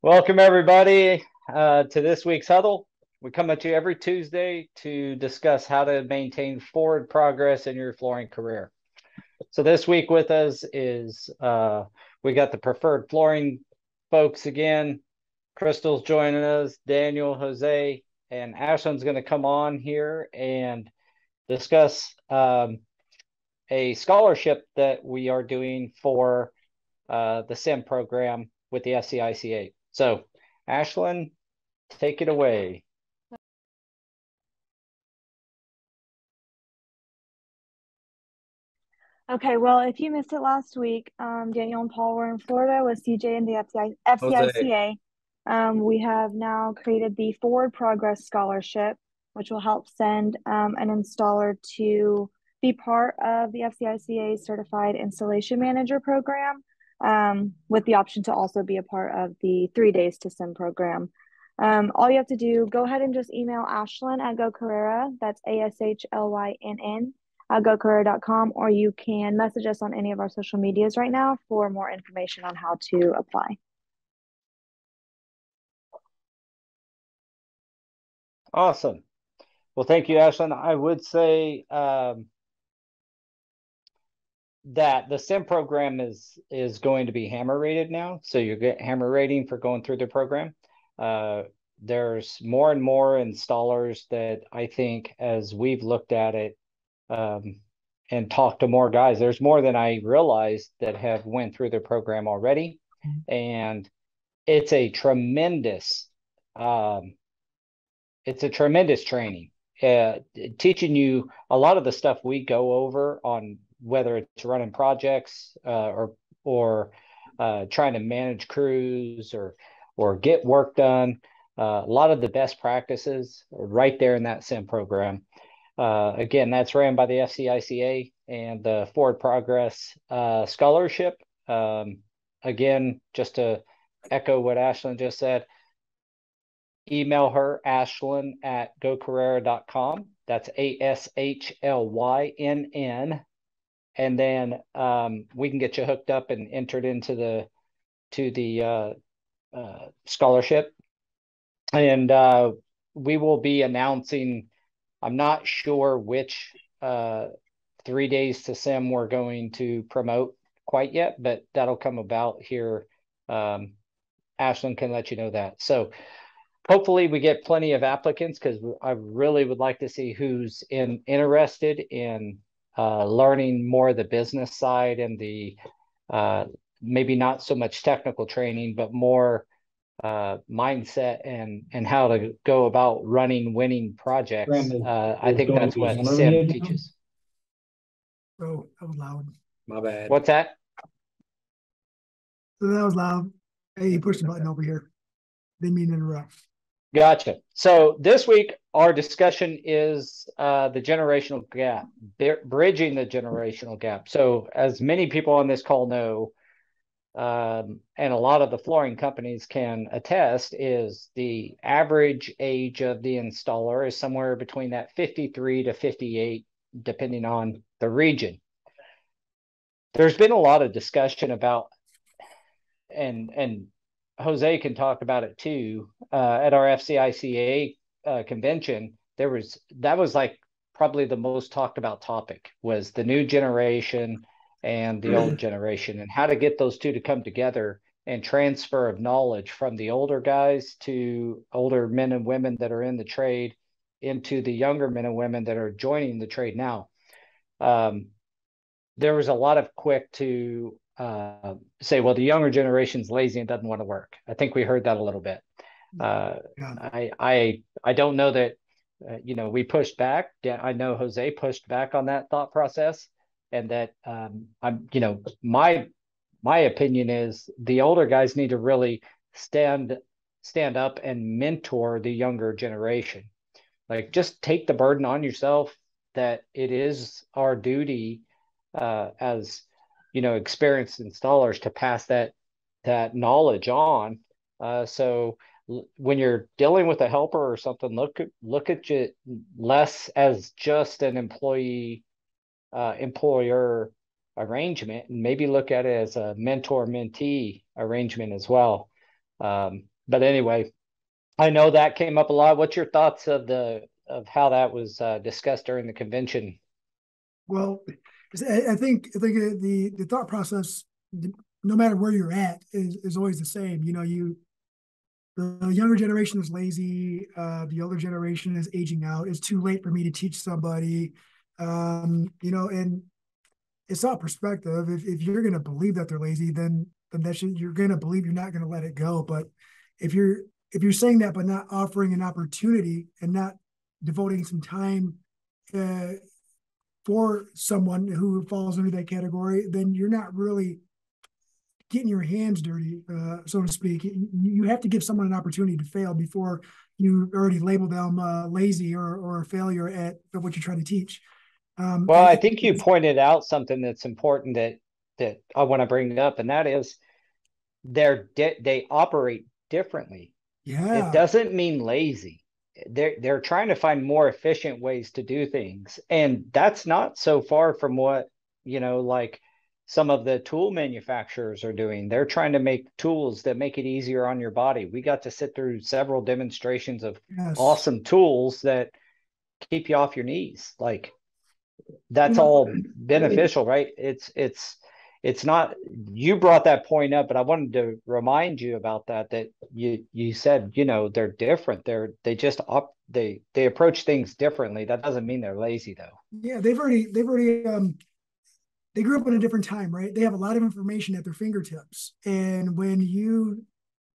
Welcome, everybody, uh, to this week's huddle. We come at you every Tuesday to discuss how to maintain forward progress in your flooring career. So, this week with us is uh, we got the preferred flooring folks again. Crystal's joining us, Daniel, Jose, and Ashlynn's going to come on here and discuss um, a scholarship that we are doing for uh, the CIM program with the FCICA. So, Ashlynn, take it away. Okay, well, if you missed it last week, um, Daniel and Paul were in Florida with CJ and the FCI, FCICA. Um, we have now created the Forward Progress Scholarship, which will help send um, an installer to be part of the FCICA Certified Installation Manager program um, with the option to also be a part of the three days to CIM program. Um, all you have to do, go ahead and just email Ashlynn at Go Carrera. That's A S H L Y N N at gocarrera.com, or you can message us on any of our social medias right now for more information on how to apply. Awesome. Well, thank you, Ashlynn. I would say um, that the CIM program is is going to be hammer rated now. So you get hammer rating for going through the program. Uh, there's more and more installers that i think as we've looked at it um, and talked to more guys there's more than i realized that have went through the program already. Mm-hmm. and it's a tremendous um, it's a tremendous training. Uh, teaching you a lot of the stuff we go over on whether it's running projects uh, or or uh, trying to manage crews or or get work done. Uh, a lot of the best practices are right there in that CIM program. Uh, again, that's ran by the FCICA and the Forward Progress uh, Scholarship. Um, again, just to echo what Ashlynn just said, email her, Ashlynn at gocarrera.com. That's A S H L Y N N and then um, we can get you hooked up and entered into the to the uh, uh, scholarship. And uh, we will be announcing i'm not sure which uh, three days to CIM we're going to promote quite yet but that'll come about here um, ashlynn can let you know that. So hopefully we get plenty of applicants because i really would like to see who's in interested in uh, learning more the business side and the uh, maybe not so much technical training, but more uh, mindset and and how to go about running winning projects. Uh, I think that's what CIM teaches. Oh, that was loud. My bad. What's that? So that was loud. Hey, he pushed the button over here. Didn't mean to interrupt. Gotcha. So this week, our discussion is uh, the generational gap, bridging the generational gap. So, as many people on this call know, um, and a lot of the flooring companies can attest, is the average age of the installer is somewhere between that 53 to 58, depending on the region. There's been a lot of discussion about, and and Jose can talk about it too. Uh, at our FCICA uh, convention, there was that was like probably the most talked about topic was the new generation and the old generation and how to get those two to come together and transfer of knowledge from the older guys to older men and women that are in the trade into the younger men and women that are joining the trade now. Um, there was a lot of quick to uh, say, well, the younger generation's lazy and doesn't want to work. I think we heard that a little bit. Uh, yeah. I I I don't know that uh, you know we pushed back. I know Jose pushed back on that thought process, and that um, I'm you know my my opinion is the older guys need to really stand stand up and mentor the younger generation. Like just take the burden on yourself that it is our duty uh, as you know experienced installers to pass that that knowledge on uh, so when you're dealing with a helper or something look look at you less as just an employee uh, employer arrangement and maybe look at it as a mentor mentee arrangement as well um, but anyway, I know that came up a lot. What's your thoughts of the of how that was uh, discussed during the convention? Well, I think I think the the thought process, no matter where you're at, is is always the same. You know, you the younger generation is lazy. Uh, the older generation is aging out. It's too late for me to teach somebody. Um, you know, and it's all perspective. If if you're gonna believe that they're lazy, then then that should, you're gonna believe you're not gonna let it go. But if you're if you're saying that but not offering an opportunity and not devoting some time uh, for someone who falls under that category, then you're not really getting your hands dirty, uh, so to speak. You have to give someone an opportunity to fail before you already label them uh, lazy or or a failure at, at what you're trying to teach. Um, well, I think you pointed out something that's important that that I want to bring up, and that is they're di- they operate differently. Yeah, it doesn't mean lazy. They're they're trying to find more efficient ways to do things, and that's not so far from what you know, like some of the tool manufacturers are doing. They're trying to make tools that make it easier on your body. We got to sit through several demonstrations of yes. awesome tools that keep you off your knees. Like that's all beneficial, right? It's it's it's not you brought that point up, but I wanted to remind you about that that you you said, you know, they're different. They're they just up they they approach things differently. That doesn't mean they're lazy though. Yeah, they've already they've already um they grew up in a different time, right? They have a lot of information at their fingertips. And when you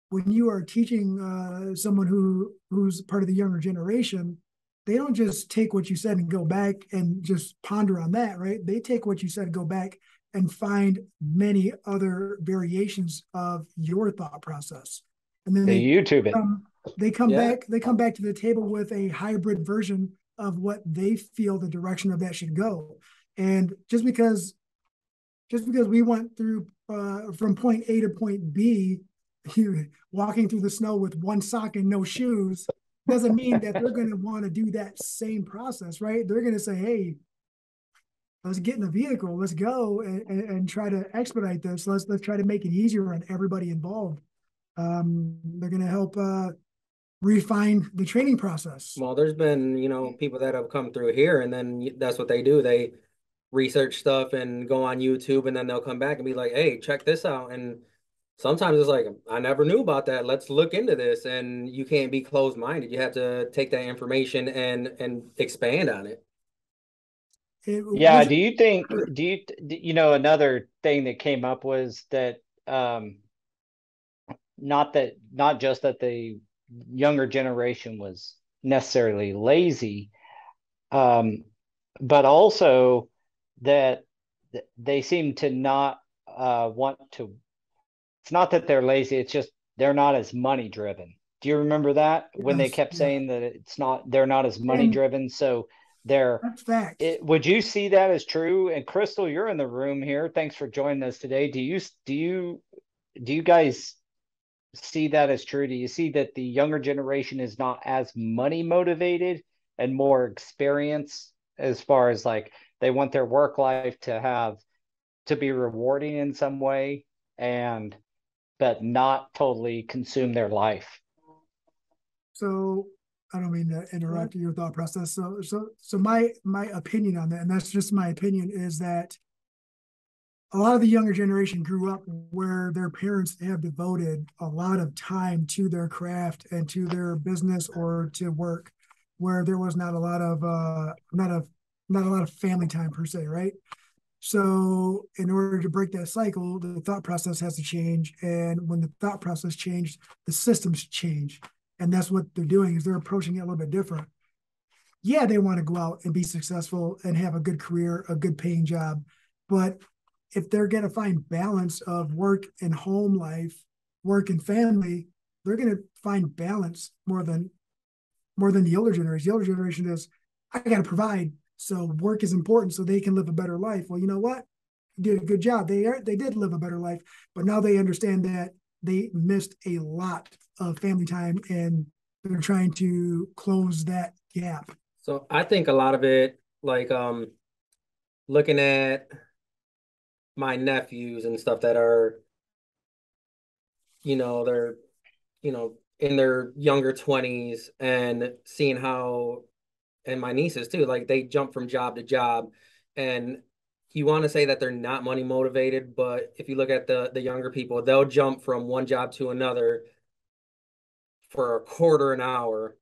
when you are teaching uh, someone who who's part of the younger generation, they don't just take what you said and go back and just ponder on that, right? They take what you said, go back and find many other variations of your thought process. And then they, they YouTube it. They come yeah. back, they come back to the table with a hybrid version of what they feel the direction of that should go. And just because just because we went through uh, from point A to point B, you walking through the snow with one sock and no shoes, doesn't mean that they're going to want to do that same process, right? They're going to say, "Hey, let's get in the vehicle, let's go and, and, try to expedite this. Let's let's try to make it easier on everybody involved." Um, they're going to help uh, refine the training process. Well, there's been you know people that have come through here, and then that's what they do. They research stuff and go on YouTube and then they'll come back and be like, hey, check this out. And sometimes it's like, I never knew about that. Let's look into this. And you can't be closed minded. You have to take that information and and expand on it. It yeah. Do you think, do you, you know, another thing that came up was that, um, not that, not just that the younger generation was necessarily lazy, um, but also that they seem to not uh, want to. It's not that they're lazy; it's just they're not as money driven. Do you remember that yes, when they kept yeah. saying that it's not they're not as money driven? So they're that's fact. It, would you see that as true? And Crystal, you're in the room here. Thanks for joining us today. Do you do you do you guys see that as true? Do you see that the younger generation is not as money motivated and more experience as far as like they want their work life to have to be rewarding in some way and but not totally consume their life so i don't mean to interrupt your thought process so so so my my opinion on that and that's just my opinion is that a lot of the younger generation grew up where their parents have devoted a lot of time to their craft and to their business or to work where there was not a lot of uh not a not a lot of family time per se, right? So, in order to break that cycle, the thought process has to change. And when the thought process changed, the systems change. And that's what they're doing is they're approaching it a little bit different. Yeah, they want to go out and be successful and have a good career, a good paying job. But if they're going to find balance of work and home life, work and family, they're going to find balance more than more than the older generation. The older generation is, I got to provide so work is important so they can live a better life. Well, you know what? Did a good job. They are, they did live a better life, but now they understand that they missed a lot of family time and they're trying to close that gap. So I think a lot of it, like um looking at my nephews and stuff that are, you know, they're you know, in their younger 20s and seeing how and my nieces too, like they jump from job to job and you want to say that they're not money motivated, but if you look at the the younger people, they'll jump from one job to another for a quarter an hour.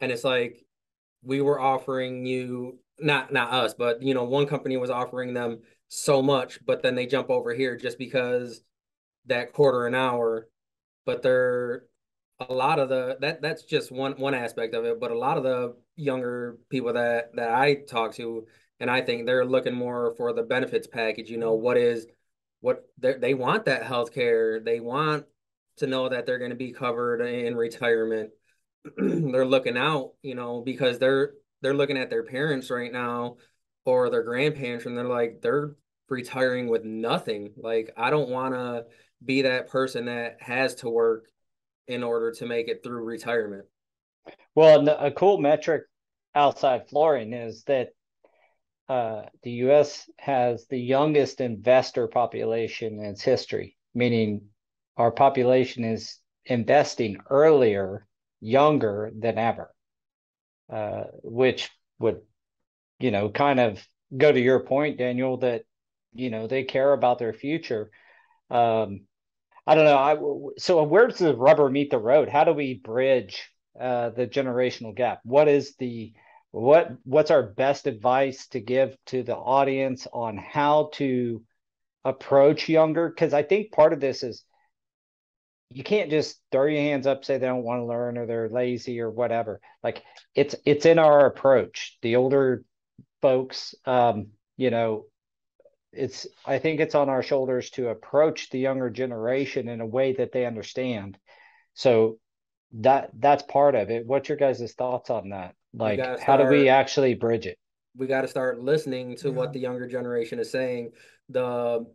And it's like we were offering you not not us, but you know, one company was offering them so much, but then they jump over here just because that quarter an hour, but they're a lot of the that that's just one one aspect of it, but a lot of the younger people that that I talk to and I think they're looking more for the benefits package, you know, what is what they want that health care. They want to know that they're going to be covered in retirement. they're looking out, you know, because they're they're looking at their parents right now or their grandparents and they're like they're retiring with nothing. Like I don't want to be that person that has to work in order to make it through retirement. Well, a cool metric outside flooring is that uh, the U.S. has the youngest investor population in its history, meaning our population is investing earlier, younger than ever, uh, which would, you know, kind of go to your point, Daniel, that you know they care about their future. Um, I don't know. I so where does the rubber meet the road? How do we bridge uh, the generational gap? What is the what what's our best advice to give to the audience on how to approach younger? Because I think part of this is you can't just throw your hands up, say they don't want to learn or they're lazy or whatever. Like it's it's in our approach. The older folks, um, you know, it's I think it's on our shoulders to approach the younger generation in a way that they understand. So that that's part of it. What's your guys' thoughts on that? Like start, how do we actually bridge it? We got to start listening to yeah. what the younger generation is saying. The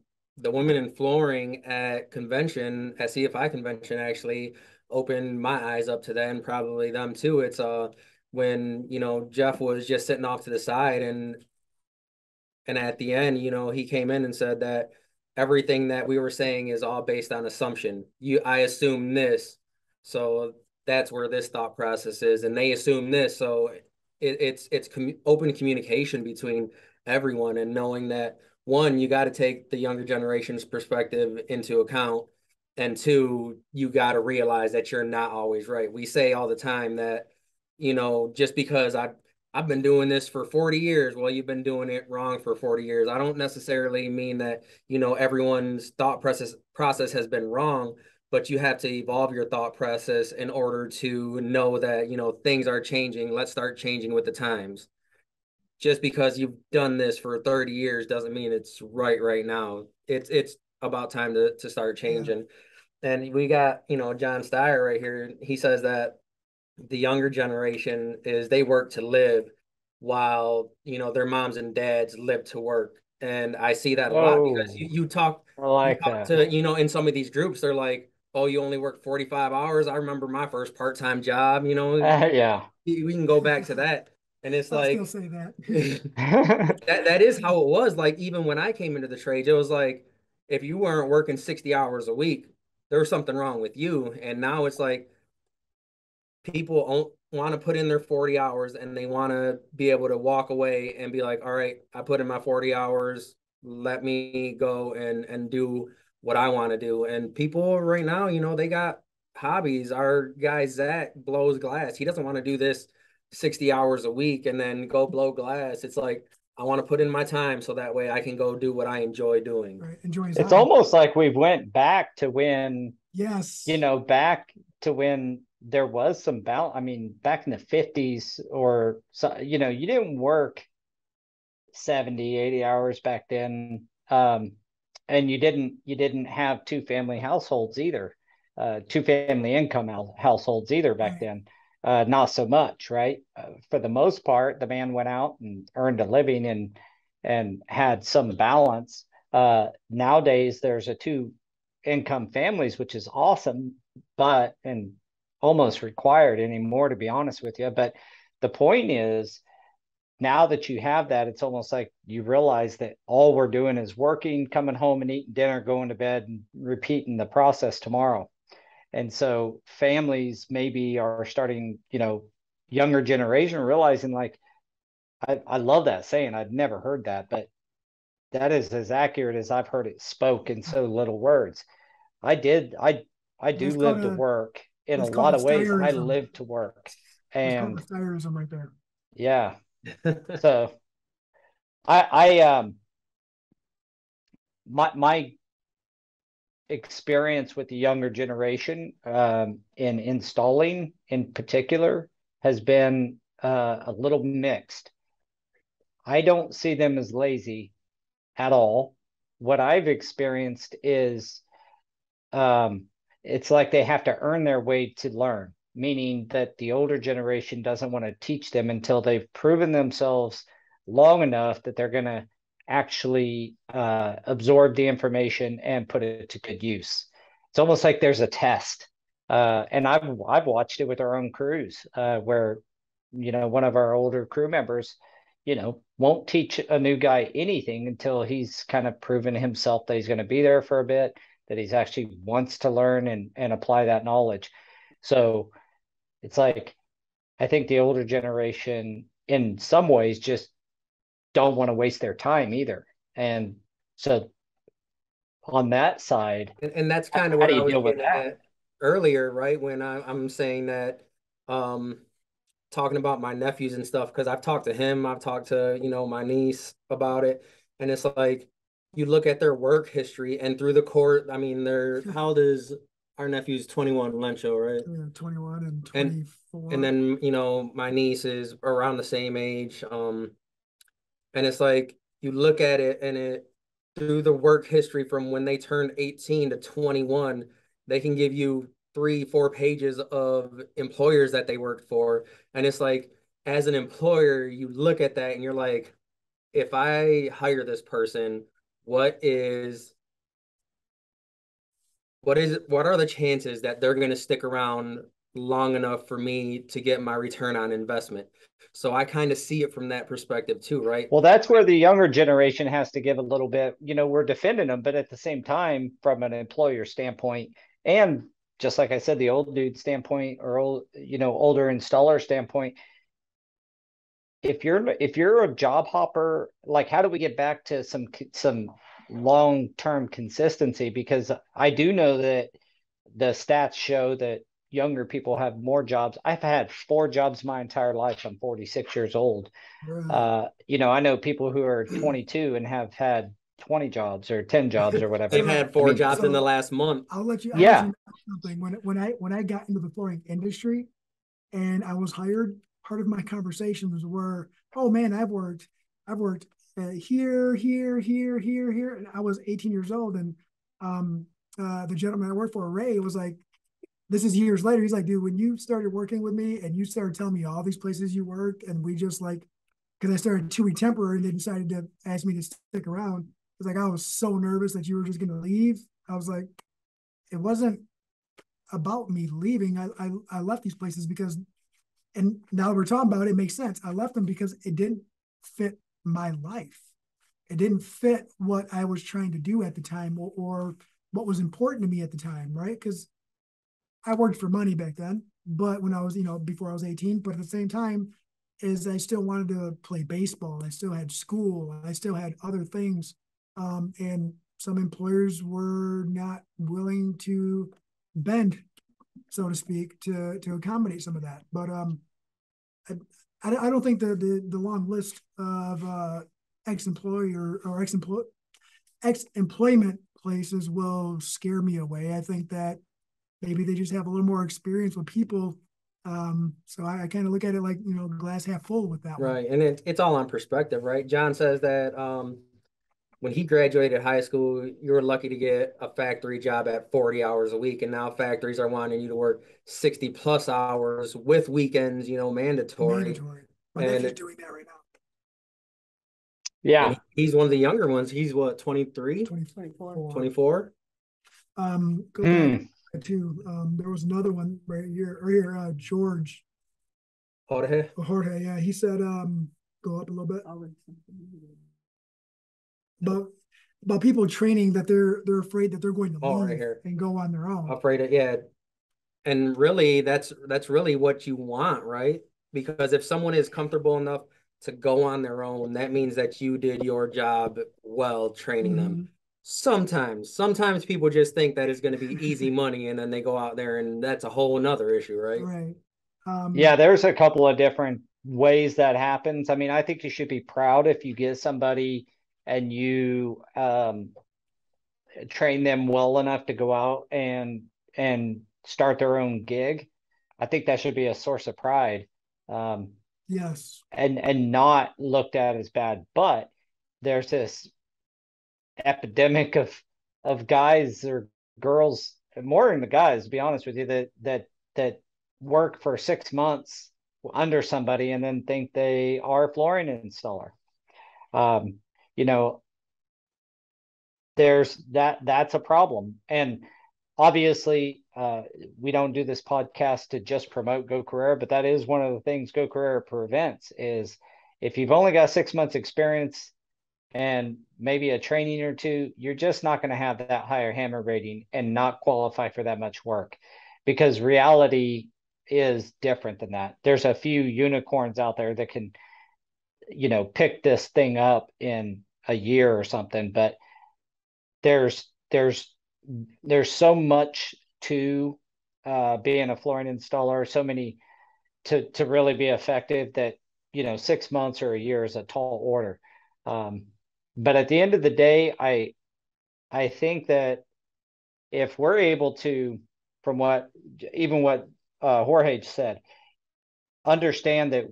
the women in flooring at convention, at CFI convention actually opened my eyes up to that and probably them too. It's uh when, you know, Jeff was just sitting off to the side and and at the end, you know, he came in and said that everything that we were saying is all based on assumption. You, I assume this, so that's where this thought process is, and they assume this, so it, it's it's com- open communication between everyone and knowing that one, you got to take the younger generation's perspective into account, and two, you got to realize that you're not always right. We say all the time that, you know, just because I I've been doing this for 40 years. Well, you've been doing it wrong for 40 years. I don't necessarily mean that, you know, everyone's thought process process has been wrong, but you have to evolve your thought process in order to know that, you know, things are changing. Let's start changing with the times. Just because you've done this for 30 years doesn't mean it's right right now. It's it's about time to to start changing. Yeah. And we got, you know, John Steyer right here. He says that the younger generation is they work to live while you know their moms and dads live to work and i see that a lot because you, you talk, I like you talk to you know in some of these groups they're like oh you only work 45 hours i remember my first part-time job you know uh, yeah we can go back to that and it's I'll like say that. that that is how it was. Like even when i came into the trade it was like if you weren't working 60 hours a week there was something wrong with you. And now it's like people want to put in their 40 hours and they want to be able to walk away and be like all right i put in my 40 hours. Let me go and and do what i want to do. And people right now you know they got hobbies. Our guy zach blows glass. He doesn't want to do this 60 hours a week and then go blow glass it's like i want to put in my time so that way i can go do what i enjoy doing right enjoy it's almost like we went back to when yes you know back to when there was some balance. I mean, back in the 50s or so, you know, you didn't work 70, 80 hours back then. Um, and you didn't you didn't have two family households either, uh, two family income households either back right. then. Uh, not so much, right? Uh, for the most part, the man went out and earned a living and and had some balance. Uh, nowadays, there's a two income families, which is awesome, but and almost required anymore, to be honest with you. But the point is, now that you have that, it's almost like you realize that all we're doing is working, coming home and eating dinner, going to bed, and repeating the process tomorrow. And so families maybe are starting, you know, younger generation realizing like, I, I love that saying. I'd never heard that, but that is as accurate as I've heard it spoke in so little words. I did, I, I do live to work in a lot of ways. I live to work and right there. Yeah. so I, I, um, my, my experience with the younger generation um, in installing in particular has been uh, a little mixed. I don't see them as lazy at all. What I've experienced is um, it's like they have to earn their way to learn, meaning that the older generation doesn't want to teach them until they've proven themselves long enough that they're going to actually uh, absorb the information and put it to good use. It's almost like there's a test. Uh, and I've I've watched it with our own crews, uh, where you know one of our older crew members, you know, won't teach a new guy anything until he's kind of proven himself that he's going to be there for a bit, that he's actually wants to learn and and apply that knowledge. So it's like I think the older generation in some ways just don't want to waste their time either. And so on that side, and, and that's kind of what I was getting at earlier, right? When I, I'm saying that, um, talking about my nephews and stuff, because I've talked to him, I've talked to, you know, my niece about it. And it's like, you look at their work history and through the court, I mean, they're, how old is our nephew's 21, Lencho, right? Yeah, 21 and 24. And, and then, you know, my niece is around the same age. Um, and it's like you look at it and it through the work history from when they turned 18 to 21, they can give you three, four pages of employers that they worked for. And it's like, as an employer, you look at that and you're like, if I hire this person, what is what is what are the chances that they're going to stick around long enough for me to get my return on investment. So I kind of see it from that perspective too, right? Well, that's where the younger generation has to give a little bit, you know, we're defending them, but at the same time, from an employer standpoint, and just like I said, the old dude standpoint or old, you know, older installer standpoint, if you're if you're a job hopper, like how do we get back to some some long term consistency? Because I do know that the stats show that younger people have more jobs. I've had four jobs my entire life. I'm 46 years old. Uh, you know, I know people who are 22 and have had 20 jobs or 10 jobs or whatever. They've had four I mean, jobs so in the last month. I'll let you. I'll yeah. Let you know something when when I when I got into the flooring industry, and I was hired, part of my conversations were, "Oh man, I've worked, I've worked uh, here, here, here, here, here," and I was 18 years old, and um, uh, the gentleman I worked for, Ray, was like, this is years later. He's like, dude, when you started working with me and you started telling me all these places you worked, and we just like, because I started two week temporary and they decided to ask me to stick around. It's like I was so nervous that you were just gonna leave. I was like, it wasn't about me leaving. I I, I left these places because, and now we're talking about it, it makes sense. I left them because it didn't fit my life. It didn't fit what I was trying to do at the time or, or what was important to me at the time, right? Because I worked for money back then, but when I was, you know, before I was 18, but at the same time, is I still wanted to play baseball. I still had school. I still had other things. Um, and some employers were not willing to bend, so to speak, to to accommodate some of that. But um, I, I don't think the the, the long list of uh, ex employer or ex employ ex employment places will scare me away. I think that maybe they just have a little more experience with people. Um, so I, I kind of look at it like you know glass half full with that. Right, one. and it, it's all on perspective, right? John says that um, when he graduated high school, you were lucky to get a factory job at 40 hours a week, and now factories are wanting you to work 60 plus hours with weekends, you know, mandatory. Mandatory. My and nephew's doing that right now. Yeah. He's one of the younger ones. He's what, 23? 24. 24? Um, go mm. Back too. Um, there was another one right here, right here, uh, George. Jorge. Jorge, yeah. He said, um, go up a little bit. But about people training that they're they're afraid that they're going to oh, leave right here. and go on their own. Afraid of yeah, And really, that's that's really what you want, right? Because if someone is comfortable enough to go on their own, that means that you did your job well training mm-hmm. them. Sometimes, sometimes people just think that it's going to be easy money, and then they go out there, and that's a whole another issue, right? Right. Um, yeah, there's a couple of different ways that happens. I mean, I think you should be proud if you get somebody and you um, train them well enough to go out and and start their own gig. I think that should be a source of pride. Um, yes, and and not looked at as bad. But there's this epidemic of of guys or girls, more than the guys, to be honest with you, that that that work for six months under somebody and then think they are a flooring installer. Um, you know, there's that that's a problem. And obviously, uh, we don't do this podcast to just promote Go Carrera, but that is one of the things Go Carrera prevents is if you've only got six months experience and maybe a training or two, you're just not going to have that higher hammer rating and not qualify for that much work because reality is different than that. There's a few unicorns out there that can, you know, pick this thing up in a year or something, but there's there's there's so much to uh, being a flooring installer, so many to to really be effective that you know six months or a year is a tall order. Um, but at the end of the day, I I think that if we're able to, from what even what uh, Jorge said, understand that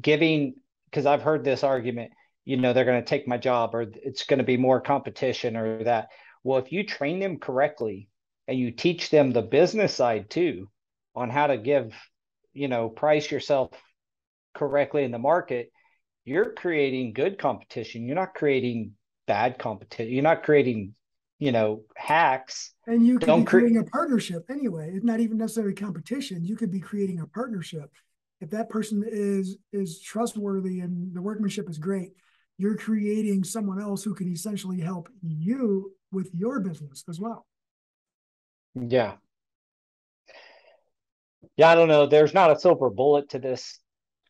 giving, because I've heard this argument, you know, they're going to take my job or it's going to be more competition or that. Well, if you train them correctly and you teach them the business side too on how to give, you know, price yourself correctly in the market, you're creating good competition. You're not creating bad competition. You're not creating you know hacks. And you could be creating cre- a partnership anyway. It's not even necessarily competition. You could be creating a partnership. If that person is is trustworthy and the workmanship is great you're creating someone else who can essentially help you with your business as well. Yeah. Yeah i don't know. There's not a silver bullet to this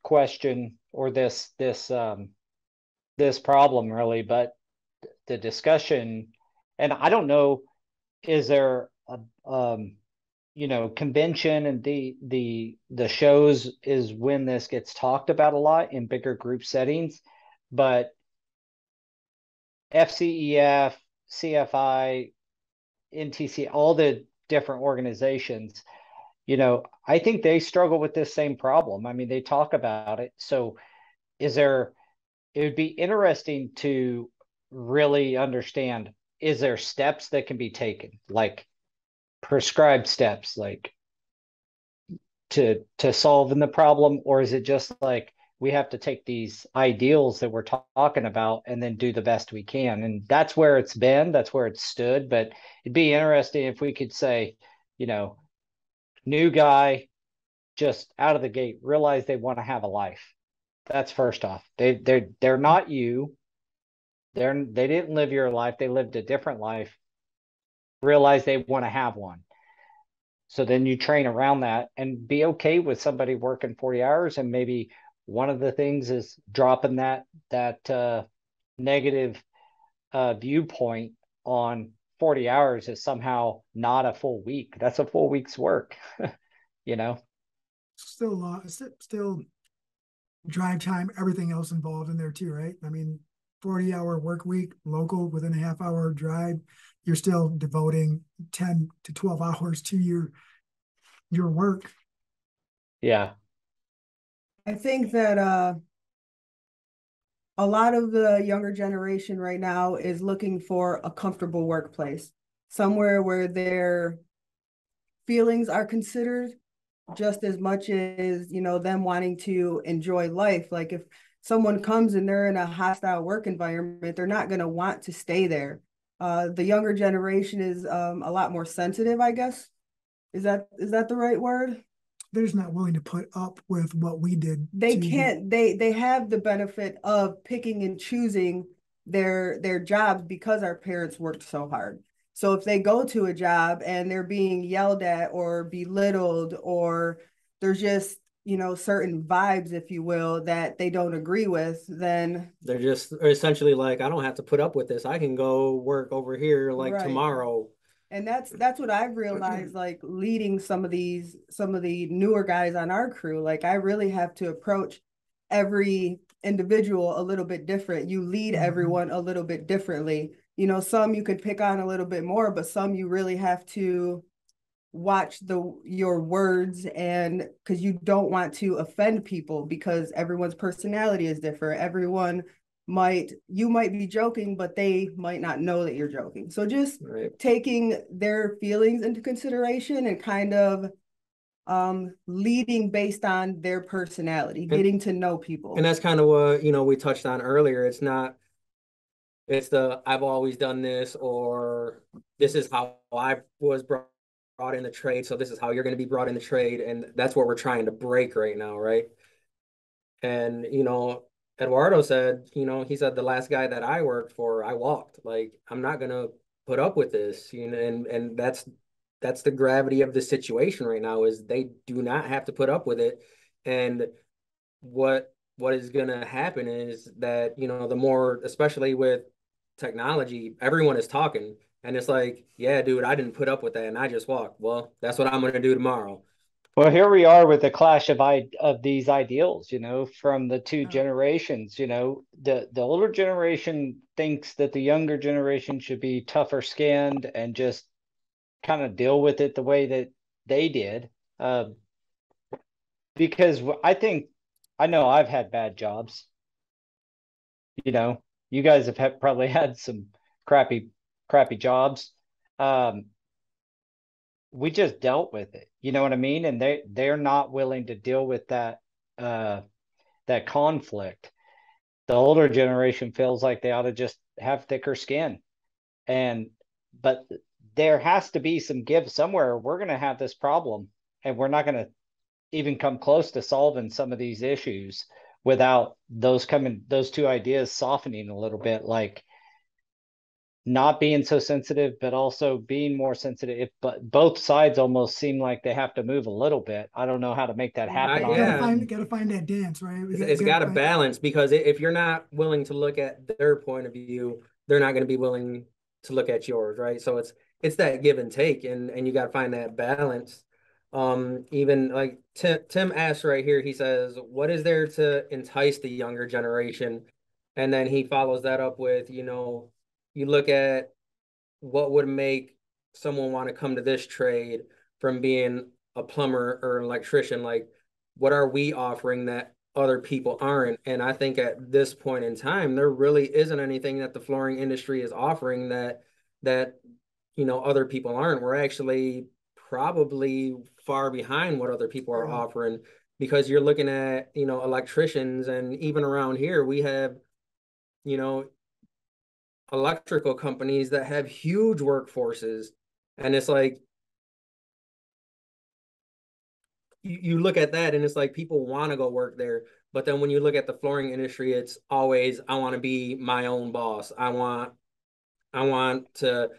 question or this this um this problem really but the discussion and I don't know, is there a um, you know convention and the the the shows is when this gets talked about a lot in bigger group settings, but FCEF, CFI, NTC, all the different organizations, you know, I think they struggle with this same problem. I mean, they talk about it. So, is there? It would be interesting to really understand is there steps that can be taken like prescribed steps like to to solving the problem or is it just like we have to take these ideals that we're t- talking about and then do the best we can and that's where it's been that's where it's stood but it'd be interesting if we could say you know new guy just out of the gate realize they want to have a life that's first off they they're they're not you they're they didn't live your life, they lived a different life. Realize they want to have one. So then you train around that and be okay with somebody working 40 hours and maybe one of the things is dropping that that uh, negative uh, viewpoint on 40 hours is somehow not a full week. That's a full week's work, you know. Still a lot, still drive time, everything else involved in there too, right? I mean, 40 hour work week, local within a half hour drive, you're still devoting 10 to 12 hours to your your work. Yeah. I think that uh a lot of the younger generation right now is looking for a comfortable workplace, somewhere where their feelings are considered just as much as, you know, them wanting to enjoy life. Like if someone comes and they're in a hostile work environment, they're not going to want to stay there. Uh, the younger generation is um, a lot more sensitive, I guess. Is that is that the right word? They're just not willing to put up with what we did. They can't. They they have the benefit of picking and choosing their their jobs because our parents worked so hard. So if they go to a job and they're being yelled at or belittled or there's just you know certain vibes if you will that they don't agree with then they're just essentially like i don't have to put up with this i can go work over here like right. tomorrow and that's that's what i've realized like leading some of these some of the newer guys on our crew like i really have to approach every individual a little bit different. You lead mm-hmm. everyone a little bit differently. You know some you could pick on a little bit more but some you really have to watch the your words and because you don't want to offend people because everyone's personality is different. Everyone might you might be joking but they might not know that you're joking so just right. taking their feelings into consideration and kind of um leading based on their personality and, getting to know people and that's kind of what you know we touched on earlier it's not it's the i've always done this or this is how i was brought brought in the trade. So this is how you're going to be brought in the trade. And that's what we're trying to break right now, right? And, you know, Eduardo said, you know, he said the last guy that I worked for, I walked. Like, I'm not to put up with this. You know, and and that's that's the gravity of the situation right now is they do not have to put up with it. And what what is to happen is that, you know, the more especially with technology, everyone is talking and it's like, yeah, dude, I didn't put up with that and I just walked. Well, that's what I'm to do tomorrow. Well, here we are with the clash of I of these ideals, you know, from the two oh. generations. You know, the the older generation thinks that the younger generation should be tougher skinned and just kind of deal with it the way that they did. Uh, because I think I know I've had bad jobs. You know, you guys have had, probably had some crappy crappy jobs. Um, we just dealt with it. You know what I mean? And they they're not willing to deal with that uh, that conflict. The older generation feels like they ought to just have thicker skin, and but there has to be some give somewhere. We're going to have this problem, and we're not going to even come close to solving some of these issues without those coming those two ideas softening a little bit like not being so sensitive, but also being more sensitive. If but both sides almost seem like they have to move a little bit. I don't know how to make that happen. I, yeah. gotta, find, gotta find that dance, right? it's, it's got to balance because if you're not willing to look at their point of view, they're not going to be willing to look at yours, right? So it's it's that give and take, and and you got to find that balance. Um, even like Tim, Tim asks right here, he says, "What is there to entice the younger generation?" And then he follows that up with, you know, you look at what would make someone want to come to this trade from being a plumber or an electrician like what are we offering that other people aren't? And i think at this point in time there really isn't anything that the flooring industry is offering that that you know other people aren't. We're actually probably far behind what other people are offering because you're looking at you know electricians and even around here we have you know electrical companies that have huge workforces and it's like you, look at that and it's like people want to go work there but then when you look at the flooring industry it's always i want to be my own boss. I want i want to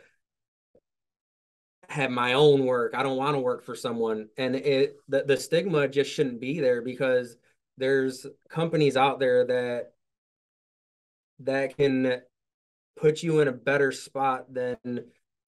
have my own work. I don't want to work for someone. And it the, the stigma just shouldn't be there because there's companies out there that that can put you in a better spot than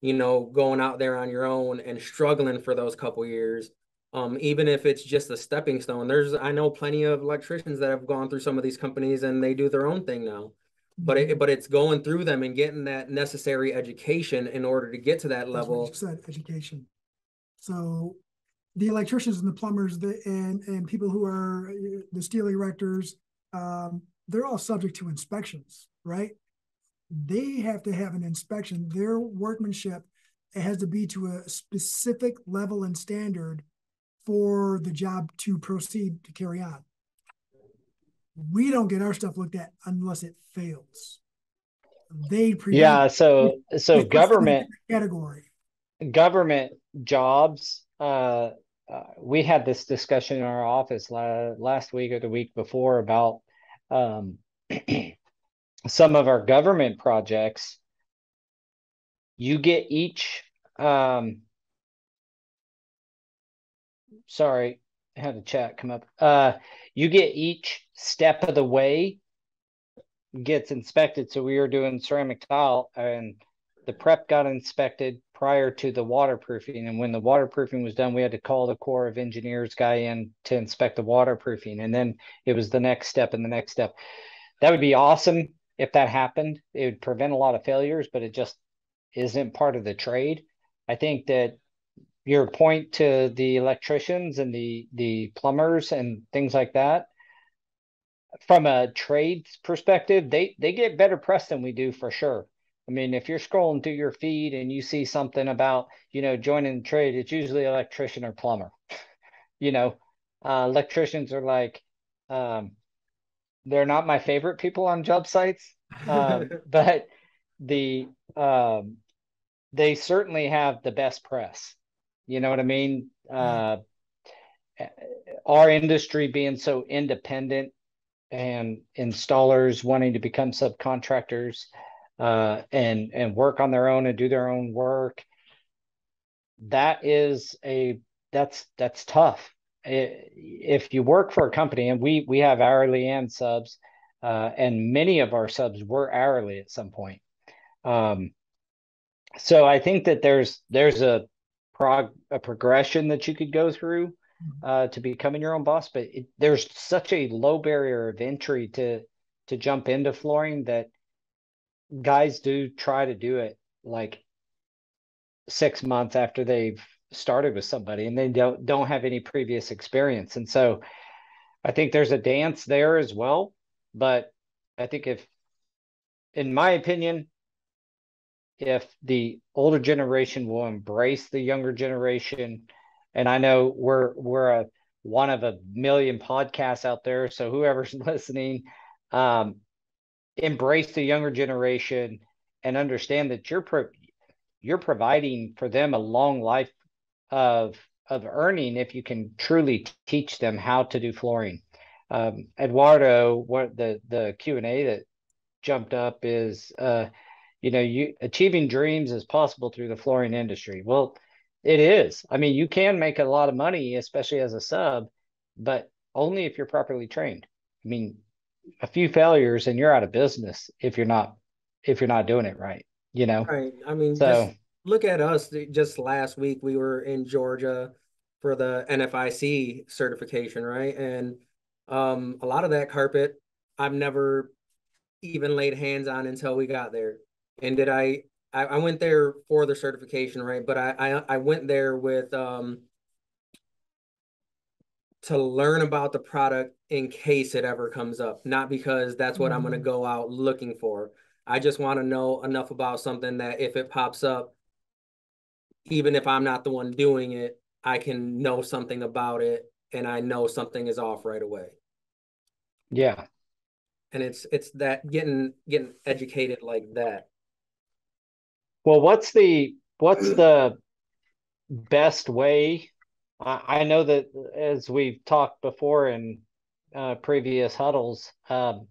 you know going out there on your own and struggling for those couple years. Um, even if it's just a stepping stone there's i know plenty of electricians that have gone through some of these companies and they do their own thing now. But it, but it's going through them and getting that necessary education in order to get to that level. said education. So the electricians and the plumbers the, and and people who are uh, the steel erectors um, they're all subject to inspections right they have to have an inspection. Their workmanship has to be to a specific level and standard for the job to proceed to carry on. We don't get our stuff looked at unless it fails. They yeah. So so government category government jobs. Uh, uh, we had this discussion in our office la- last week or the week before about um, some of our government projects you get each um sorry I had a chat come up. Uh you get each step of the way gets inspected. So we were doing ceramic tile and the prep got inspected prior to the waterproofing. And when the waterproofing was done we had to call the corps of engineers guy in to inspect the waterproofing. And then it was the next step and the next step. That would be awesome if that happened it would prevent a lot of failures but it just isn't part of the trade. I think that your point to the electricians and the the plumbers and things like that from a trade perspective they they get better press than we do for sure i mean if you're scrolling through your feed and you see something about you know joining the trade it's usually electrician or plumber you know uh, electricians are like um, they're not my favorite people on job sites um, but the um, they certainly have the best press. You know what I mean? Uh, our industry being so independent and installers wanting to become subcontractors uh, and and work on their own and do their own work. That is a that's that's tough. If you work for a company, and we we have hourly and subs, uh, and many of our subs were hourly at some point. Um, so I think that there's there's a prog a progression that you could go through mm-hmm. uh, to becoming your own boss, but it, there's such a low barrier of entry to to jump into flooring that guys do try to do it like six months after they've started with somebody and they don't don't have any previous experience and so i think there's a dance there as well but i think if in my opinion if the older generation will embrace the younger generation. And I know we're we're a one of a million podcasts out there, so whoever's listening, um, embrace the younger generation and understand that you're pro- you're providing for them a long life of of earning if you can truly teach them how to do flooring. Um, Eduardo, what the the Q and A that jumped up is uh, you know you achieving dreams is possible through the flooring industry. Well it is. I mean you can make a lot of money especially as a sub but only if you're properly trained. I mean a few failures and you're out of business if you're not if you're not doing it right you know? Right. I mean so look at us just last week we were in georgia for the nfic certification right and um a lot of that carpet i've never even laid hands on until we got there and did I, I, I went there for the certification, right? But I, I, I went there with um to learn about the product in case it ever comes up, not because that's what mm-hmm. I'm going to go out looking for. I just want to know enough about something that if it pops up, even if I'm not the one doing it, I can know something about it and I know something is off right away. Yeah. And it's it's that getting getting educated like that. Well, what's the what's the best way? I, I know that as we've talked before in uh, previous huddles, um,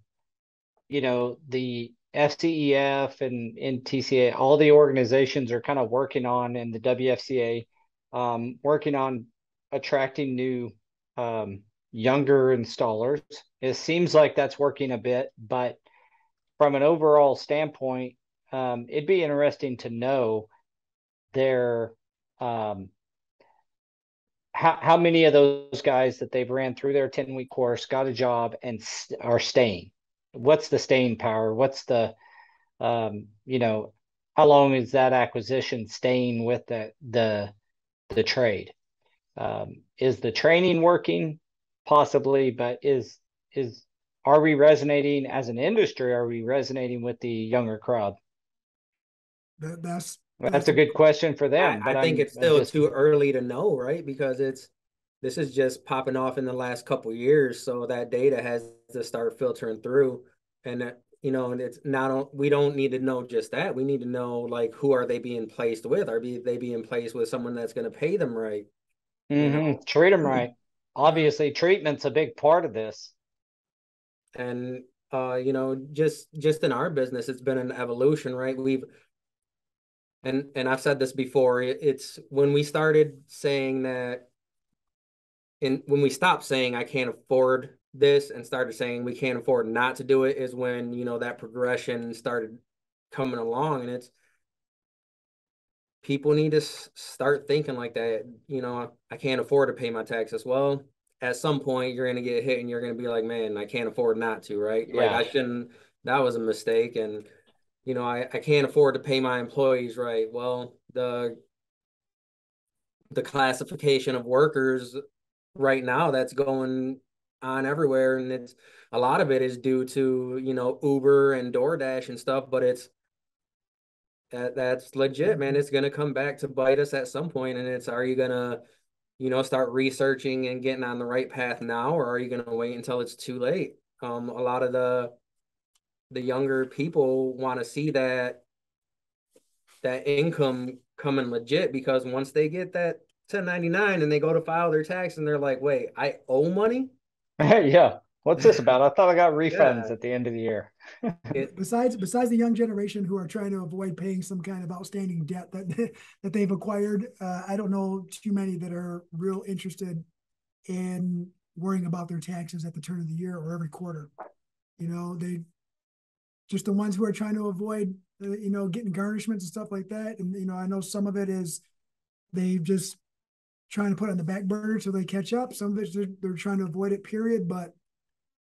you know the FCEF and NTCA, all the organizations are kind of working on, and the WFCA, um, working on attracting new um, younger installers. It seems like that's working a bit, but from an overall standpoint, um, it'd be interesting to know their um, how, how many of those guys that they've ran through their 10 week course got a job and st- are staying what's the staying power what's the um, you know how long is that acquisition staying with the the the trade um, is the training working possibly but is is are we resonating as an industry are we resonating with the younger crowd that, that's that's, that's a good question for them. I, I think I'm, it's still just... too early to know, right? Because it's this is just popping off in the last couple years, so that data has to start filtering through, and that you know, and it's not we don't need to know just that. We need to know like who are they being placed with? Are they being placed with someone that's going to pay them right? Mm-hmm. You know? Treat them right. Obviously, treatment's a big part of this. And uh, you know, just just in our business, it's been an evolution, right? We've and and I've said this before, it's when we started saying that and when we stopped saying I can't afford this and started saying we can't afford not to do it is when, you know, that progression started coming along and it's people need to start thinking like that. You know, I can't afford to pay my taxes. Well, at some point you're going to get hit and you're going to be like, man, I can't afford not to, right? Yeah. Like I shouldn't, that was a mistake. And, you know, I, I can't afford to pay my employees right. Well, the, the classification of workers right now that's going on everywhere. And it's, a lot of it is due to, you know, Uber and DoorDash and stuff, but it's, that that's legit, man. It's gonna come back to bite us at some point, and it's are you gonna, you know, start researching and getting on the right path now, or are you gonna wait until it's too late? Um, a lot of the the younger people want to see that that income coming legit because once they get that 1099 and they go to file their tax and they're like, wait, I owe money. yeah. What's this about? I thought I got refunds yeah. at the end of the year. besides, besides the young generation who are trying to avoid paying some kind of outstanding debt that that they've acquired, uh, I don't know too many that are real interested in worrying about their taxes at the turn of the year or every quarter. You know, they just the ones who are trying to avoid, uh, you know, getting garnishments and stuff like that. And you know, I know some of it is they've just trying to put on the back burner so they catch up. Some of it they're, they're trying to avoid it. Period, but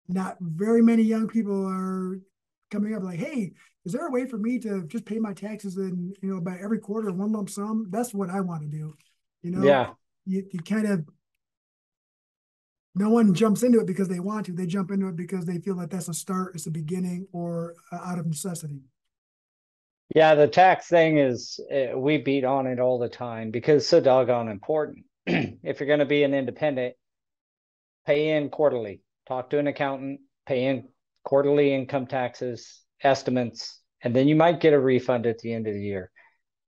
not very many young people are coming up like, hey, is there a way for me to just pay my taxes and you know by every quarter one lump sum? That's what I want to do. You know, yeah. You, you kind of no one jumps into it because they want to. They jump into it because they feel that that's a start, it's a beginning, or uh, out of necessity. Yeah, the tax thing is uh, we beat on it all the time because it's so doggone important. if you're going to be an independent, pay in quarterly talk to an accountant, pay in quarterly income taxes, estimates, and then you might get a refund at the end of the year.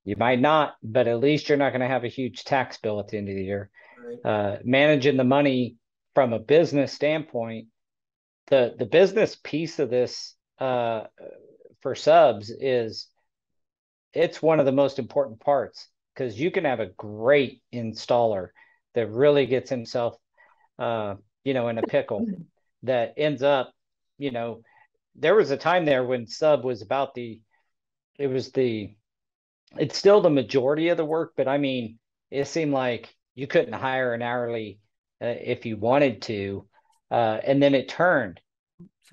You might not, but at least you're not going to have a huge tax bill at the end of the year. Right. Uh, managing the money from a business standpoint, the the business piece of this uh, for subs is it's one of the most important parts because you can have a great installer that really gets himself uh, you know, in a pickle that ends up, you know, there was a time there when sub was about the, it was the, it's still the majority of the work, but I mean, it seemed like you couldn't hire an hourly uh, if you wanted to. Uh, and then it turned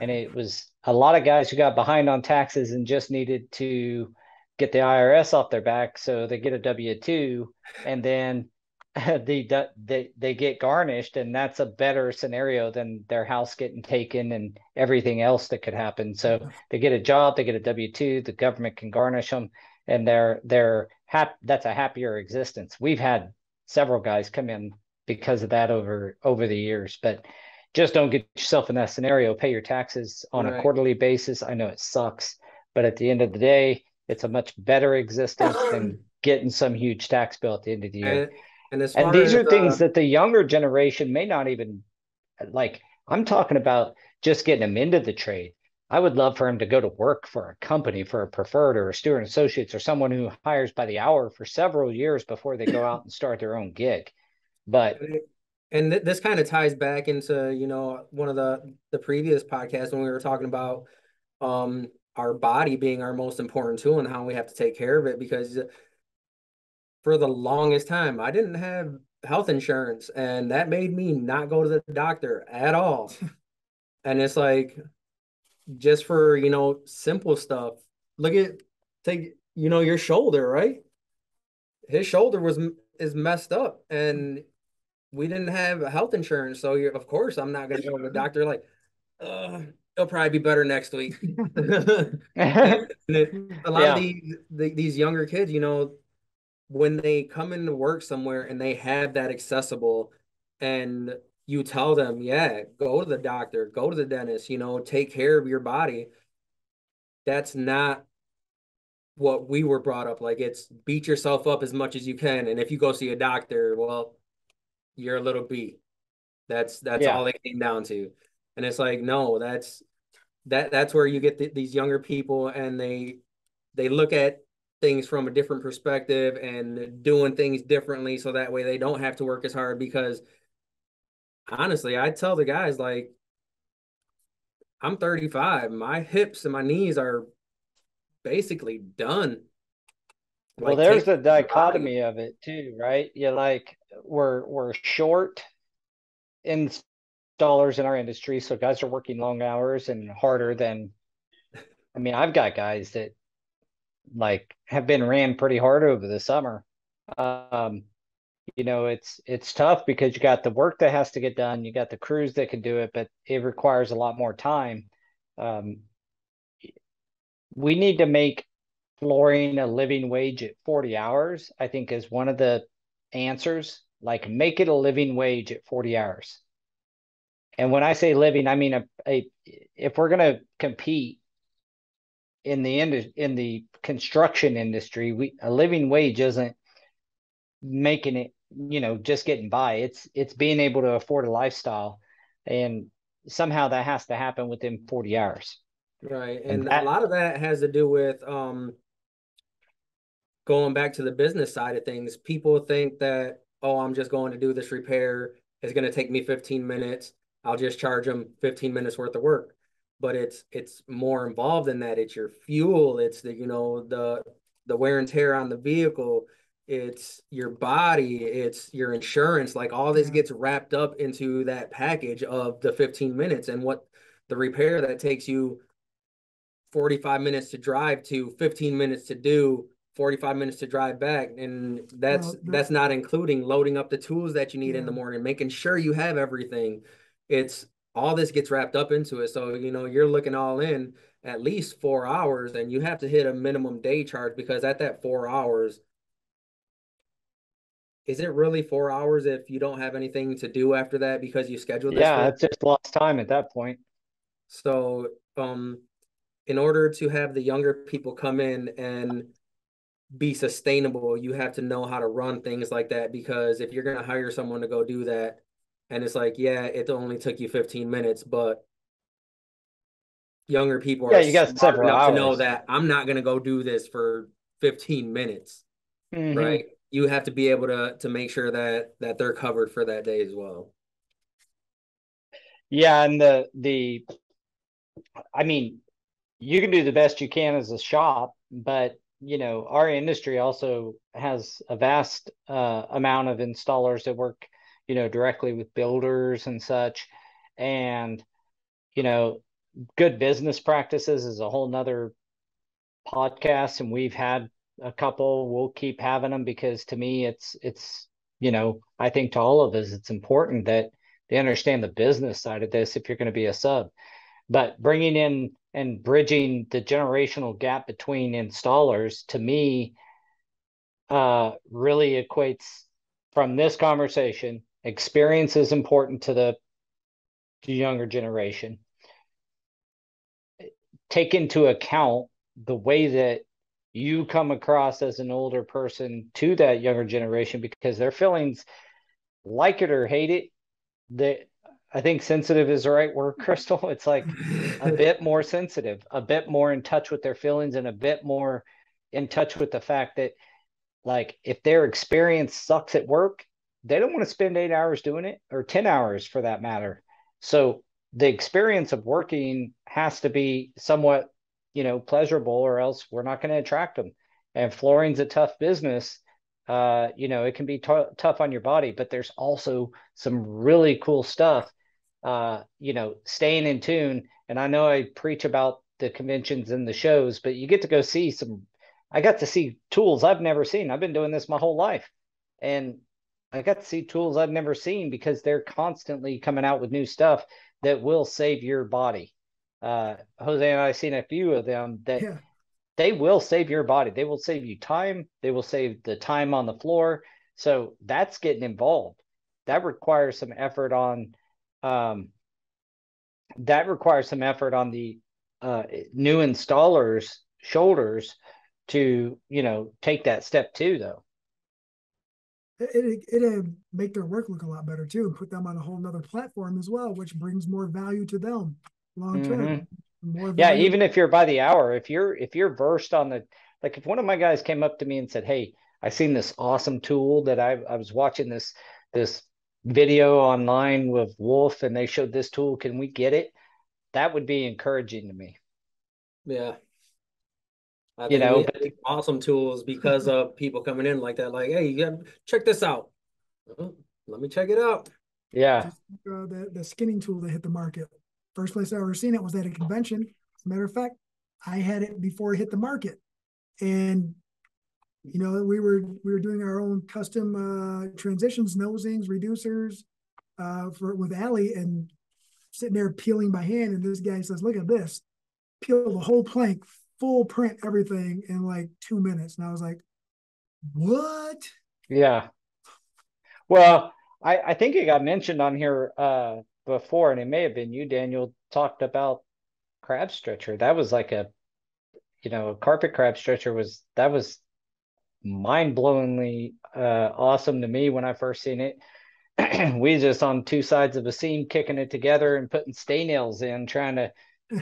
and it was a lot of guys who got behind on taxes and just needed to get the IRS off their back so they get a W 2 and then the they they get garnished and that's a better scenario than their house getting taken and everything else that could happen. So they get a job they get a w2 the government can garnish them and they're they're hap- that's a happier existence. We've had several guys come in because of that over over the years but just don't get yourself in that scenario. Pay your taxes on right. a quarterly basis. I know it sucks but at the end of the day it's a much better existence than getting some huge tax bill at the end of the year and, and these are things that the younger generation may not even like. I'm talking about just getting them into the trade. I would love for him to go to work for a company, for a preferred or a Stuart Associates or someone who hires by the hour for several years before they go out and start their own gig. But and th- this kind of ties back into you know one of the the previous podcasts when we were talking about um our body being our most important tool and how we have to take care of it because for the longest time. I didn't have health insurance, and that made me not go to the doctor at all. and it's like just for you know simple stuff. Look at take you know your shoulder, right? His shoulder was is messed up, and we didn't have health insurance, so you're, of course I'm not gonna go to the doctor. Like, uh, it'll probably be better next week. a lot yeah. of these the, these younger kids, you know, when they come into work somewhere and they have that accessible and you tell them, yeah, go to the doctor, go to the dentist, you know, take care of your body. That's not what we were brought up like it's beat yourself up as much as you can and if you go see a doctor well you're a little beat that's that's yeah. all it came down to and it's like no that's that that's where you get th- these younger people and they they look at things from a different perspective and doing things differently so that way they don't have to work as hard because honestly i tell the guys like i'm 35 my hips and my knees are basically done. Well like, there's the dichotomy of it too right? You like we're we're short installers in our industry so guys are working long hours and harder than i mean i've got guys that like have been ran pretty hard over the summer. Um, you know, it's it's tough because you got the work that has to get done, you got the crews that can do it, but it requires a lot more time. Um, we need to make flooring a living wage at 40 hours, I think is one of the answers. Like make it a living wage at 40 hours. And when I say living, I mean a, a if we're going to compete in the end in the construction industry, we a living wage isn't making it, you know, just getting by. It's it's being able to afford a lifestyle, and somehow that has to happen within forty hours. Right, and, and that, a lot of that has to do with um going back to the business side of things. People think that oh, I'm just going to do this repair. It's going to take me 15 minutes. I'll just charge them 15 minutes worth of work but it's it's more involved than that. It's your fuel. It's the you know the the wear and tear on the vehicle. It's your body. It's your insurance. Like all this mm-hmm. gets wrapped up into that package of the 15 minutes and what the repair that takes you 45 minutes to drive to 15 minutes to do 45 minutes to drive back and that's well, that's not including loading up the tools that you need yeah. in the morning making sure you have everything it's all this gets wrapped up into it. So, you know, you're looking all in at least four hours and you have to hit a minimum day charge because at that four hours, is it really four hours if you don't have anything to do after that because you scheduled Yeah, it's just lost time at that point. So, um, in order to have the younger people come in and be sustainable, you have to know how to run things like that because if you're going to hire someone to go do that, and it's like yeah it only took you 15 minutes but younger people yeah, you got several enough hours. to know that i'm not going to go do this for 15 minutes mm-hmm. right you have to be able to to make sure that that they're covered for that day as well yeah and the the i mean you can do the best you can as a shop but you know our industry also has a vast uh, amount of installers that work you know, directly with builders and such. And, you know, good business practices is a whole nother podcast. And we've had a couple, we'll keep having them because to me, it's, it's, you know, I think to all of us, it's important that they understand the business side of this if you're going to be a sub. But bringing in and bridging the generational gap between installers to me uh, really equates from this conversation Experience is important to the younger generation. Take into account the way that you come across as an older person to that younger generation because their feelings, like it or hate it, they I think sensitive is the right word, Crystal. It's like a bit more sensitive, a bit more in touch with their feelings, and a bit more in touch with the fact that, like, if their experience sucks at work, they don't want to spend eight hours doing it or 10 hours for that matter. So the experience of working has to be somewhat, you know, pleasurable or else we're not going to attract them. And flooring's a tough business. Uh, you know, it can be t- tough on your body, but there's also some really cool stuff. Uh, you know, staying in tune. And I know I preach about the conventions and the shows, but you get to go see some. I got to see tools I've never seen. I've been doing this my whole life, and I got to see tools I've never seen because they're constantly coming out with new stuff that will save your body. Uh, Jose and I have seen a few of them that yeah. they will save your body. They will save you time. They will save the time on the floor. So that's getting involved. That requires some effort on. Um, that requires some effort on the uh, new installers' shoulders to you know take that step too, though it, it, it'd make their work look a lot better too and put them on a whole nother platform as well which brings more value to them long term mm-hmm. yeah even if you're by the hour if you're if you're versed on the Like if one of my guys came up to me and said, "Hey, I seen this awesome tool that I I was watching this this video online with Wolff and they showed this tool, can we get it?" That would be encouraging to me. Yeah. I You know, but awesome tools because of people coming in like that. Like, hey, you gotta check this out. Uh, Let me check it out. yeah, Just uh, the, the skinning tool that hit the market. First place I ever seen it was at a convention. As a matter of fact, I had it before it hit the market. And you know, we were we were doing our own custom uh transitions, nosings, reducers uh for with Allie and sitting there peeling by hand. And this guy says, Look at this, peel the whole plank, full print, everything in like two minutes. And I was like, What? yeah. Well, I I think it got mentioned on here uh before, and it may have been you, Daniel, talked about crab stretcher. That was like a you know, a carpet crab stretcher was that was mind-blowingly uh awesome to me when I first seen it. we just on two sides of a seam kicking it together and putting stay nails in, trying to,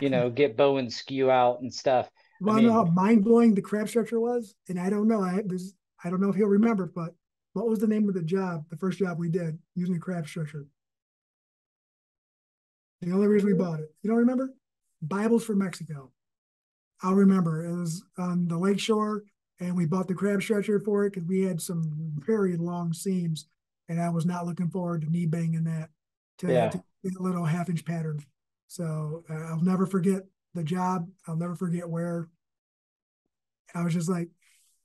you know, get bow and skew out and stuff. Well, I know how mind blowing the crab stretcher was, and I don't know. I this I don't know if he'll remember, but what was the name of the job? The first job we did using the crab stretcher. The only reason we bought it, you don't remember? Bibles for Mexico. I'll remember. It was on the lakeshore, and we bought the crab stretcher for it because we had some very long seams, and I was not looking forward to knee banging that to, Yeah. to get a little half inch pattern. So uh, I'll never forget the job. I'll never forget where. I was just like,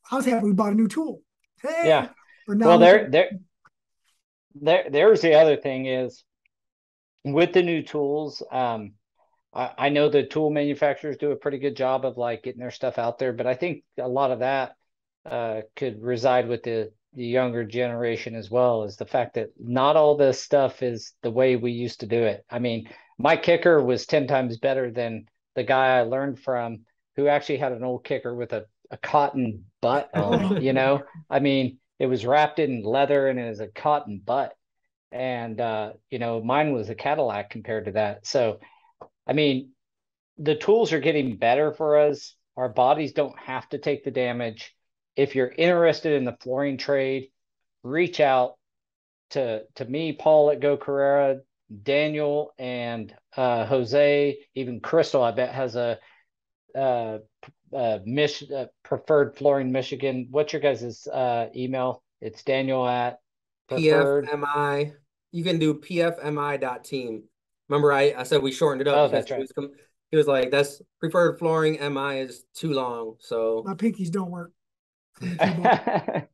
I was happy we bought a new tool. Hey, Yeah. Well, there, there, there, there's the other thing is with the new tools. Um, I, I know the tool manufacturers do a pretty good job of like getting their stuff out there, but I think a lot of that uh, could reside with the the younger generation as well. Is the fact that not all this stuff is the way we used to do it. I mean, my kicker was ten times better than the guy I learned from, who actually had an old kicker with a a cotton butt on. You know, I mean, it was wrapped in leather and it was a cotton butt. And uh, you know, mine was a Cadillac compared to that. So, I mean, the tools are getting better for us. Our bodies don't have to take the damage. If you're interested in the flooring trade, reach out to to me, Paul at Go Carrera, Daniel and uh, Jose, even Crystal. I bet has a uh, uh, Mich- uh, preferred flooring Michigan. What's your guys' uh, email? It's Daniel at preferred. PFMI. You can do pfmi.team. Remember, I, I said we shortened it up Oh, because that's he right. was, he was like, that's preferred flooring MI is too long. So my pinkies don't work. on the keyboard.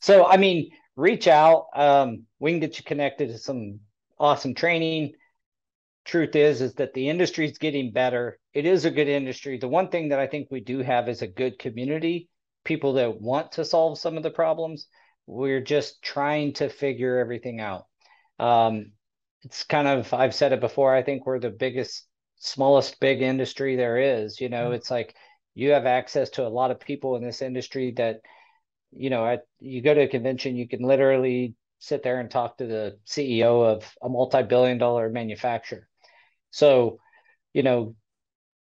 so I mean, reach out. Um, we can get you connected to some awesome training. Truth is, is that the industry is getting better. It is a good industry. The one thing that I think we do have is a good community, people that want to solve some of the problems. We're just trying to figure everything out. Um, it's kind of I've said it before. I think we're the biggest, smallest big industry there is. You know, it's like you have access to a lot of people in this industry that you know, at you go to a convention, you can literally sit there and talk to the CEO of a multi-billion dollar manufacturer. So, you know,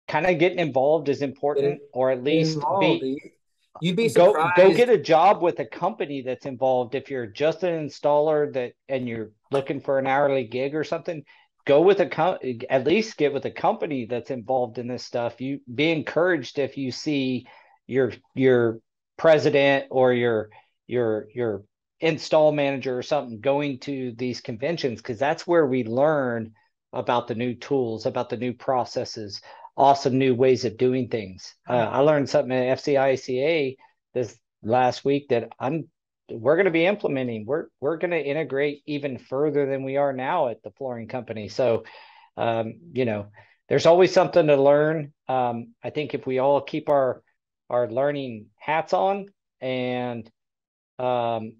kind of getting involved is important, or at least involved, be you- you'd be go go get a job with a company that's involved. If you're just an installer that and you're looking for an hourly gig or something, go with a com- at least get with a company that's involved in this stuff. You be encouraged if you see your your president or your your your install manager or something going to these conventions because that's where we learn about the new tools, about the new processes, awesome new ways of doing things. Uh, I learned something at FCICA this last week that I'm we're going to be implementing. We're we're going to integrate even further than we are now at the flooring company. So, um, you know, there's always something to learn. Um, I think if we all keep our our learning hats on and um,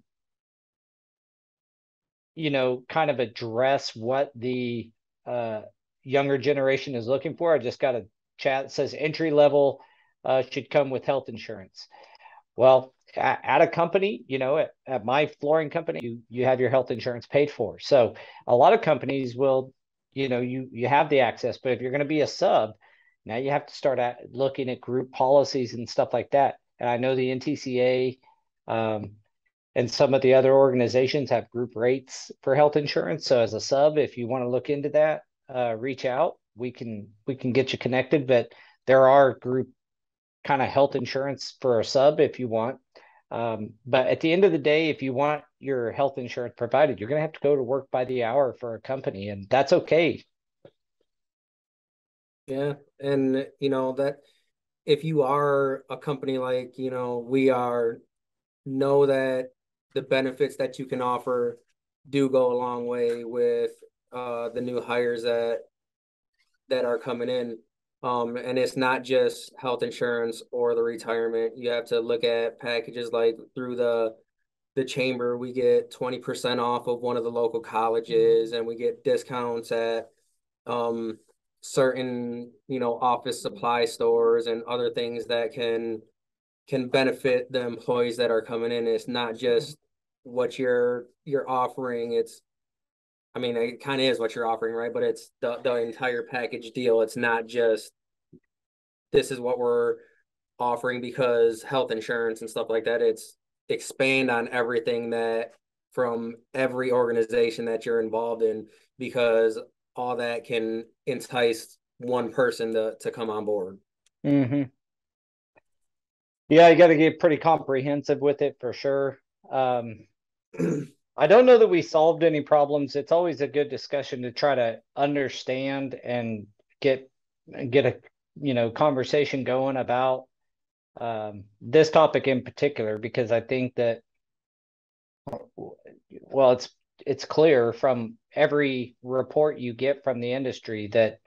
you know, kind of address what the uh, younger generation is looking for. I just got a chat that says entry level uh, should come with health insurance. Well, at, a company, you know, at, at my flooring company, you you have your health insurance paid for. So a lot of companies will, you know, you you have the access, but if you're going to be a sub, now you have to start at looking at group policies and stuff like that. and I know the NTCA um, and some of the other organizations have group rates for health insurance. So as a sub, if you want to look into that, uh, reach out. We can we can get you connected. But there are group kind of health insurance for a sub if you want. Um, but at the end of the day, if you want your health insurance provided, you're going to have to go to work by the hour for a company, and that's okay. Yeah, and you know that if you are a company like you know we are, know that the benefits that you can offer do go a long way with uh, the new hires that that are coming in. Um, and it's not just health insurance or the retirement. You have to look at packages like through the the chamber, we get 20% off of one of the local colleges and we get discounts at um, certain, you know, office supply stores and other things that can can benefit the employees that are coming in. It's not just what you're you're offering. It's I mean, it kind of is what you're offering, right? But it's the the entire package deal. It's not just this is what we're offering because health insurance and stuff like that. It's expand on everything that from every organization that you're involved in because all that can entice one person to to come on board. Mm-hmm. Yeah, you got to get pretty comprehensive with it for sure. Um, I don't know that we solved any problems. It's always a good discussion to try to understand and get get a you know conversation going about um, this topic in particular because I think that well it's it's clear from every report you get from the industry that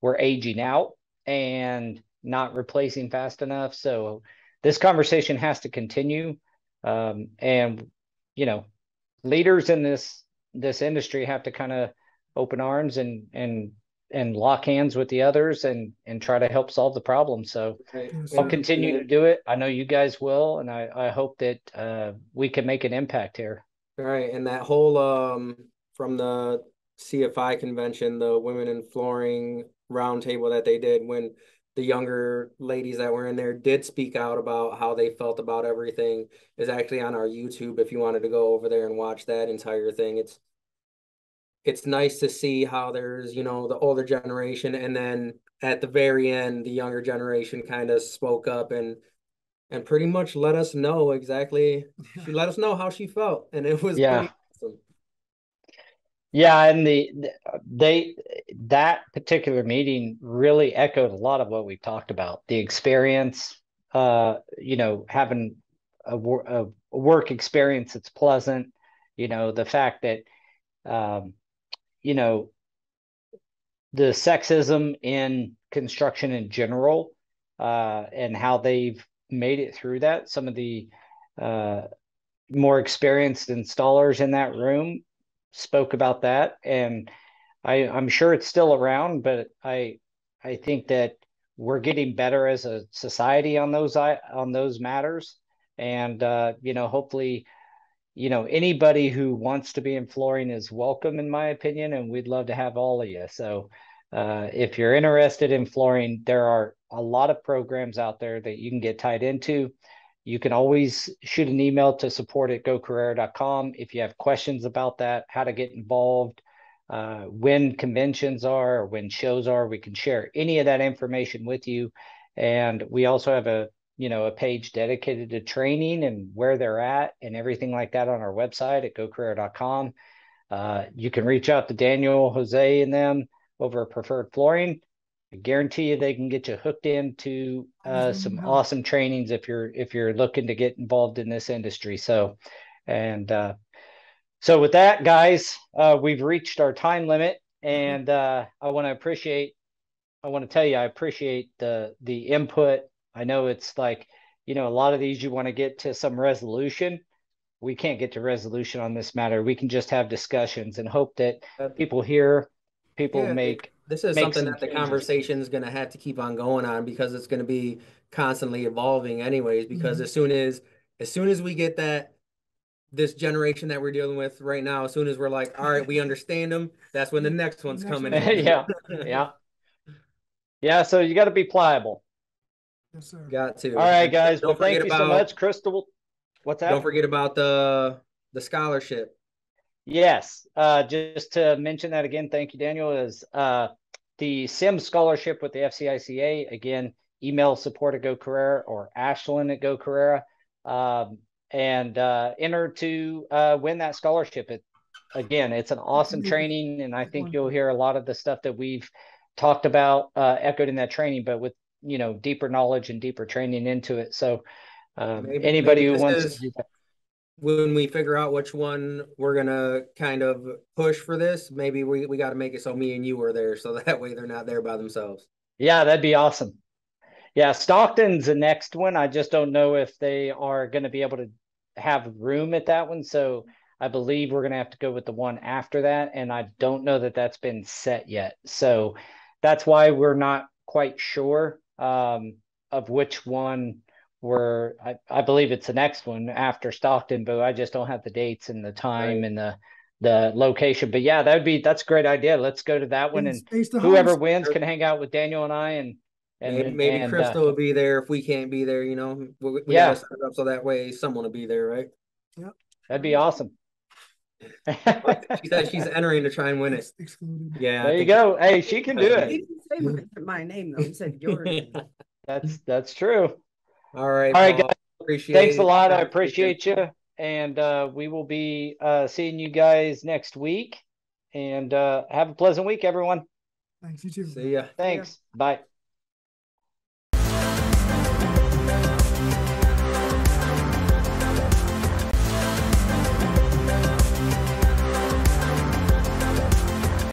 we're aging out and not replacing fast enough. So this conversation has to continue. Um, and you know, leaders in this this industry have to kind of open arms and and and lock hands with the others and and try to help solve the problem. So I'll continue to do it. I know you guys will, and I I hope that uh, we can make an impact here. All right, and that whole um from the CFI convention, the women in flooring roundtable that they did when the younger ladies that were in there did speak out about how they felt about everything is actually on our YouTube if you wanted to go over there and watch that entire thing. It's it's nice to see how there's, you know, the older generation and then at the very end the younger generation kind of spoke up and and pretty much let us know exactly she let us know how she felt and it was yeah. Awesome. Yeah, and the they that particular meeting really echoed a lot of what we talked about. The experience, uh, you know, having a, a work experience that's pleasant, you know, the fact that, um, you know, the sexism in construction in general, uh, and how they've made it through that. Some of the uh, more experienced installers in that room spoke about that, and I, I'm sure it's still around, but I I think that we're getting better as a society on those on those matters, and uh, you know, hopefully, you know, anybody who wants to be in flooring is welcome, in my opinion, and we'd love to have all of you. So, uh, if you're interested in flooring, there are a lot of programs out there that you can get tied into. You can always shoot an email to support at gocarrera.com if you have questions about that, how to get involved, uh, when conventions are or when shows are. We can share any of that information with you. And we also have a you know a page dedicated to training and where they're at and everything like that on our website at gocarrera.com. Uh, you can reach out to Daniel, Jose, and them over at Preferred Flooring. I guarantee you they can get you hooked into uh, some awesome trainings if you're if you're looking to get involved in this industry. So, and uh, so with that, guys, uh, we've reached our time limit, and uh, I want to appreciate. I want to tell you, I appreciate the the input. I know it's like you know a lot of these you want to get to some resolution. We can't get to resolution on this matter. We can just have discussions and hope that people hear, people yeah, make this is something that the conversation is going to have to keep on going on because it's going to be constantly evolving anyways because mm-hmm. as soon as as soon as we get that this generation that we're dealing with right now as soon as we're like all right we understand them that's when the next one's coming yeah yeah yeah so you got to be pliable Yes, sir. Got to. All right, guys. Don't Well, thank forget you so much, Crystal. What's that? Don't forget about the the scholarship. Yes, uh, just to mention that again, thank you, Daniel, is uh, the CIM scholarship with the FCICA. Again, email support at Go Carrera or Ashlynn at Go Carrera um, and uh, enter to uh, win that scholarship. It, again, it's an awesome training, and I think you'll hear a lot of the stuff that we've talked about uh, echoed in that training, but with you know deeper knowledge and deeper training into it. So um, Maybe- anybody maybe who wants is- to do that. When we figure out which one we're gonna kind of push for this, maybe we, we gotta make it so me and you are there, so that way they're not there by themselves. Yeah, that'd be awesome. Yeah, Stockton's the next one. I just don't know if they are to be able to have room at that one. So I believe we're going to have to go with the one after that. And I don't know that that's been set yet. So that's why we're not quite sure um, of which one we're, I, I believe it's the next one after Stockton, but I just don't have the dates and the time Right. and the, the location. But yeah, that would be, that's a great idea. Let's go to that one And and whoever host. wins can hang out with Daniel and I and and Maybe, maybe and, uh, Crystal will be there if we can't be there, you know, we, we Yeah. gotta set it up so that way someone will be there, right? Yep, that'd be awesome. She said she's entering to try and win it. Yeah. There you go. Hey, she can do He it. didn't say my, my name though. He said your name. That's that's true. All right. All right, Paul, Appreciate Thanks a lot. I appreciate you. And uh, we will be uh, seeing you guys next week. And uh, have a pleasant week, everyone. Thanks, you too. See ya. Thanks. Bye.